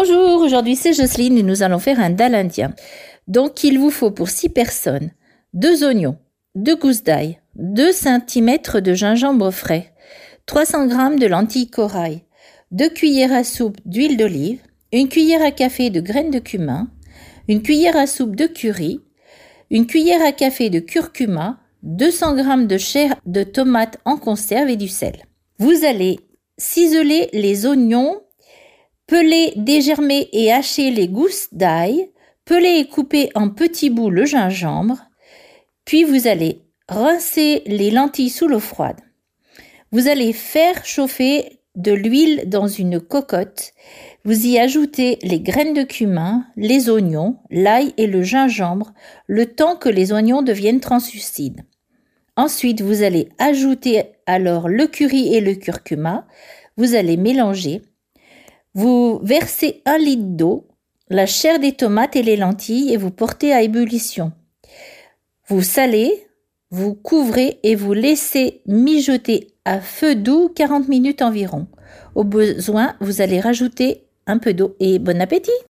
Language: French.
Bonjour, aujourd'hui c'est Jocelyne et nous allons faire un dal indien. Donc il vous faut pour 6 personnes 2 oignons, 2 gousses d'ail, 2 cm de gingembre frais, 300 g de lentilles corail, 2 cuillères à soupe d'huile d'olive, une cuillère à café de graines de cumin, une cuillère à soupe de curry, une cuillère à café de curcuma, 200 g de chair de tomate en conserve et du sel. Vous allez ciseler les oignons Pelez, dégermer et hacher les gousses d'ail, pelez et couper en petits bouts le gingembre, puis vous allez rincer les lentilles sous l'eau froide. Vous allez faire chauffer de l'huile dans une cocotte. Vous y ajoutez les graines de cumin, les oignons, l'ail et le gingembre, le temps que les oignons deviennent translucides. Ensuite, vous allez ajouter alors le curry et le curcuma. Vous allez mélanger. Vous versez un litre d'eau, la chair des tomates et les lentilles et vous portez à ébullition. Vous salez, vous couvrez et vous laissez mijoter à feu doux 40 minutes environ. Au besoin, vous allez rajouter un peu d'eau et bon appétit